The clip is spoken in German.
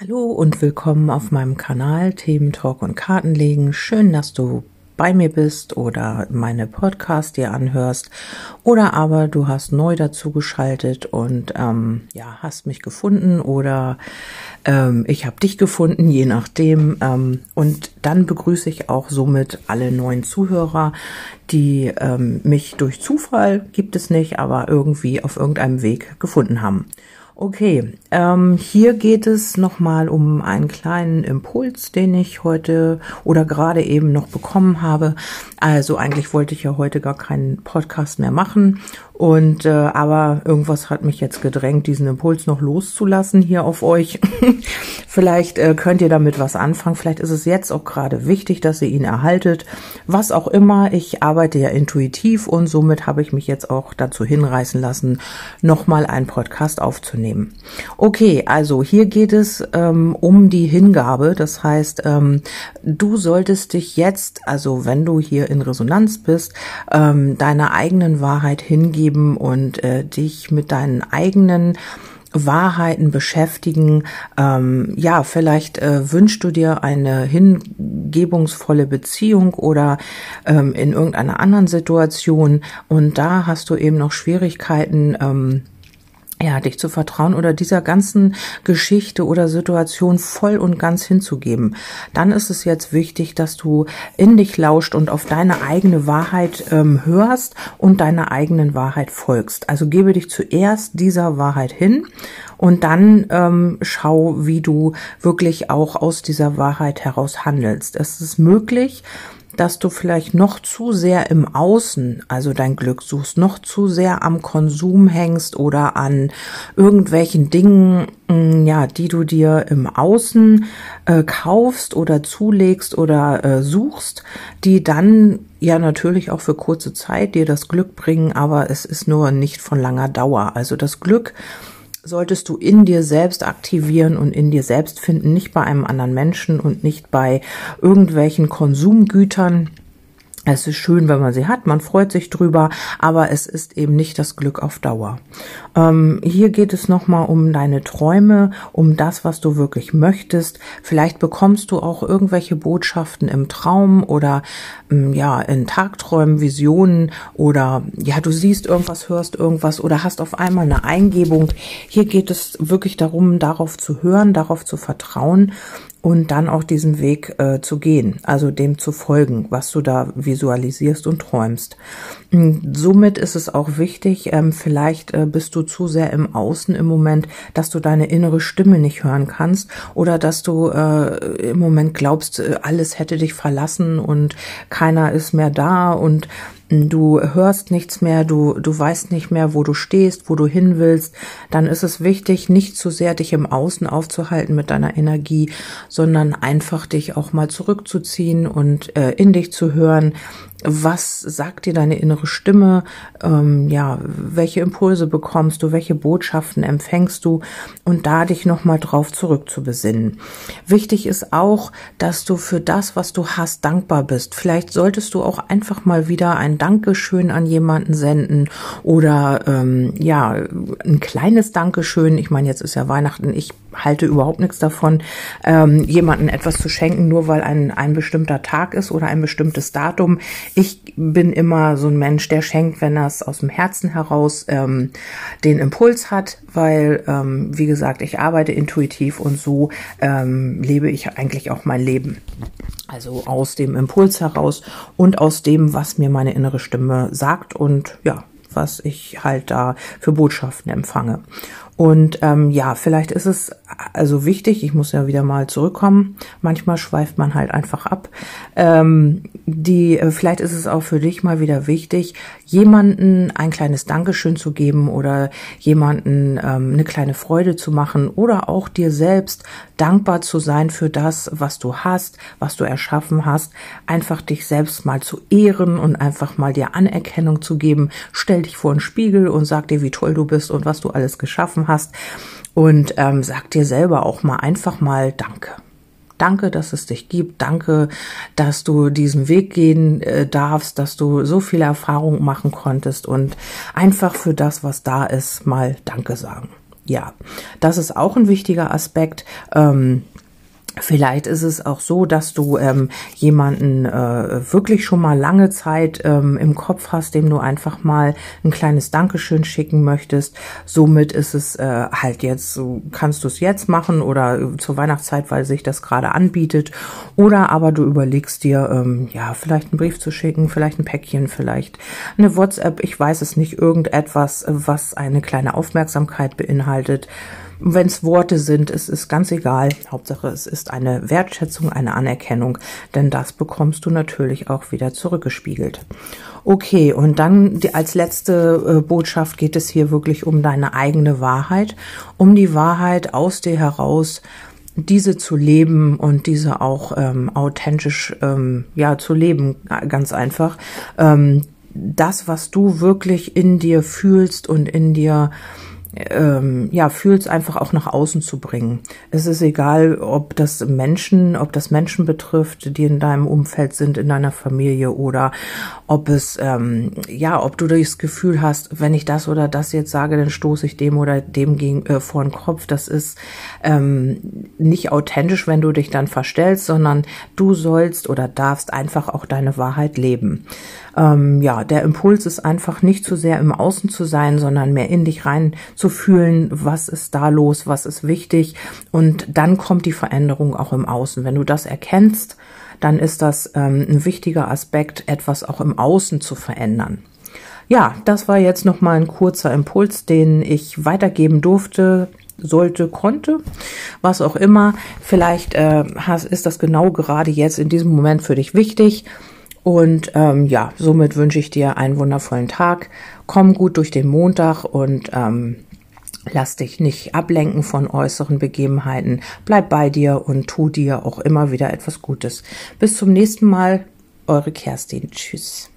Hallo und willkommen auf meinem Kanal Themen Talk und Kartenlegen. Schön, dass du bei mir bist oder meine Podcast dir anhörst oder aber du hast neu dazu geschaltet und ähm, ja hast mich gefunden oder ähm, ich habe dich gefunden, je nachdem. Ähm, und dann begrüße ich auch somit alle neuen Zuhörer, die ähm, mich durch Zufall gibt es nicht, aber irgendwie auf irgendeinem Weg gefunden haben. Okay, ähm, hier geht es nochmal um einen kleinen Impuls, den ich heute oder gerade eben noch bekommen habe. Also eigentlich wollte ich ja heute gar keinen Podcast mehr machen und äh, aber irgendwas hat mich jetzt gedrängt, diesen Impuls noch loszulassen hier auf euch. Vielleicht äh, könnt ihr damit was anfangen. Vielleicht ist es jetzt auch gerade wichtig, dass ihr ihn erhaltet. Was auch immer. Ich arbeite ja intuitiv und somit habe ich mich jetzt auch dazu hinreißen lassen, nochmal einen Podcast aufzunehmen. Okay, also hier geht es ähm, um die Hingabe. Das heißt, ähm, du solltest dich jetzt, also wenn du hier in Resonanz bist, ähm, deiner eigenen Wahrheit hingeben geben und äh, dich mit deinen eigenen Wahrheiten beschäftigen. Ähm, ja, vielleicht äh, wünschst du dir eine hingebungsvolle Beziehung oder ähm, in irgendeiner anderen Situation und da hast du eben noch Schwierigkeiten. Ähm, ja, dich zu vertrauen oder dieser ganzen Geschichte oder Situation voll und ganz hinzugeben, dann ist es jetzt wichtig, dass du in dich lauscht und auf deine eigene Wahrheit ähm, hörst und deiner eigenen Wahrheit folgst. Also gebe dich zuerst dieser Wahrheit hin und dann ähm, schau, wie du wirklich auch aus dieser Wahrheit heraus handelst. Es ist möglich, dass du vielleicht noch zu sehr im Außen, also dein Glück suchst, noch zu sehr am Konsum hängst oder an irgendwelchen Dingen, mm, ja, die du dir im Außen äh, kaufst oder zulegst oder äh, suchst, die dann ja natürlich auch für kurze Zeit dir das Glück bringen, aber es ist nur nicht von langer Dauer. Also das Glück solltest du in dir selbst aktivieren und in dir selbst finden, nicht bei einem anderen Menschen und nicht bei irgendwelchen Konsumgütern. Es ist schön, wenn man sie hat, man freut sich drüber, aber es ist eben nicht das Glück auf Dauer. Ähm, hier geht es nochmal um deine Träume, um das, was du wirklich möchtest. Vielleicht bekommst du auch irgendwelche Botschaften im Traum oder ähm, ja in Tagträumen, Visionen oder ja du siehst irgendwas, hörst irgendwas oder hast auf einmal eine Eingebung. Hier geht es wirklich darum, darauf zu hören, darauf zu vertrauen und dann auch diesen Weg äh, zu gehen, also dem zu folgen, was du da visualisierst und träumst. Hm, somit ist es auch wichtig, ähm, vielleicht äh, bist du zu sehr im Außen im Moment, dass du deine innere Stimme nicht hören kannst oder dass du äh, im Moment glaubst, äh, alles hätte dich verlassen und keiner ist mehr da und du hörst nichts mehr, du, du weißt nicht mehr, wo du stehst, wo du hin willst, dann ist es wichtig, nicht zu sehr dich im Außen aufzuhalten mit deiner Energie, sondern einfach dich auch mal zurückzuziehen und äh, in dich zu hören, was sagt dir deine innere Stimme? Ähm, ja, welche Impulse bekommst du? Welche Botschaften empfängst du? Und da dich nochmal drauf zurückzubesinnen. Wichtig ist auch, dass du für das, was du hast, dankbar bist. Vielleicht solltest du auch einfach mal wieder ein Dankeschön an jemanden senden oder ähm, ja, ein kleines Dankeschön. Ich meine, jetzt ist ja Weihnachten. Ich halte überhaupt nichts davon, ähm, jemanden etwas zu schenken, nur weil ein, ein bestimmter Tag ist oder ein bestimmtes Datum ich bin immer so ein Mensch, der schenkt, wenn er es aus dem Herzen heraus ähm, den Impuls hat, weil, ähm, wie gesagt, ich arbeite intuitiv und so ähm, lebe ich eigentlich auch mein Leben. Also aus dem Impuls heraus und aus dem, was mir meine innere Stimme sagt und ja, was ich halt da für Botschaften empfange. Und ähm, ja, vielleicht ist es also wichtig, ich muss ja wieder mal zurückkommen. Manchmal schweift man halt einfach ab. Ähm, die, äh, vielleicht ist es auch für dich mal wieder wichtig, jemanden ein kleines Dankeschön zu geben oder jemanden ähm, eine kleine Freude zu machen oder auch dir selbst dankbar zu sein für das, was du hast, was du erschaffen hast. Einfach dich selbst mal zu ehren und einfach mal dir Anerkennung zu geben. Stell dich vor einen Spiegel und sag dir, wie toll du bist und was du alles geschaffen hast. Und ähm, sag dir selber auch mal einfach mal Danke. Danke, dass es dich gibt. Danke, dass du diesen Weg gehen äh, darfst, dass du so viel Erfahrung machen konntest und einfach für das, was da ist, mal Danke sagen. ja, das ist auch ein wichtiger Aspekt. Ähm, Vielleicht ist es auch so, dass du ähm, jemanden äh, wirklich schon mal lange Zeit ähm, im Kopf hast, dem du einfach mal ein kleines Dankeschön schicken möchtest. Somit ist es äh, halt jetzt, so kannst du es jetzt machen oder zur Weihnachtszeit, weil sich das gerade anbietet. Oder aber du überlegst dir, ähm, ja, vielleicht einen Brief zu schicken, vielleicht ein Päckchen, vielleicht eine WhatsApp, ich weiß es nicht, irgendetwas, was eine kleine Aufmerksamkeit beinhaltet. Wenn es Worte sind, es ist ganz egal. Hauptsache, es ist eine Wertschätzung, eine Anerkennung, denn das bekommst du natürlich auch wieder zurückgespiegelt. Okay, und dann die, als letzte äh, Botschaft geht es hier wirklich um deine eigene Wahrheit, um die Wahrheit aus dir heraus, diese zu leben und diese auch ähm, authentisch ähm, ja zu leben, ganz einfach. Ähm, das, was du wirklich in dir fühlst und in dir ähm, ja, fühlst einfach auch nach außen zu bringen. Es ist egal, ob das Menschen, ob das Menschen betrifft, die in deinem Umfeld sind, in deiner Familie oder ob es, ähm, ja, ob du das Gefühl hast, wenn ich das oder das jetzt sage, dann stoße ich dem oder dem gegen, äh, vor den Kopf. Das ist ähm, nicht authentisch, wenn du dich dann verstellst, sondern du sollst oder darfst einfach auch deine Wahrheit leben. Ähm, ja, der Impuls ist einfach nicht zu sehr im Außen zu sein, sondern mehr in dich rein zu fühlen, was ist da los, was ist wichtig. Und dann kommt die Veränderung auch im Außen. Wenn du das erkennst, dann ist das ähm, ein wichtiger Aspekt, etwas auch im Außen zu verändern. Ja, das war jetzt noch mal ein kurzer Impuls, den ich weitergeben durfte, sollte, konnte, was auch immer. Vielleicht äh, ist das genau gerade jetzt in diesem Moment für dich wichtig. Und ähm, ja, somit wünsche ich dir einen wundervollen Tag. Komm gut durch den Montag und ähm, Lass dich nicht ablenken von äußeren Begebenheiten. Bleib bei dir und tu dir auch immer wieder etwas Gutes. Bis zum nächsten Mal, eure Kerstin. Tschüss.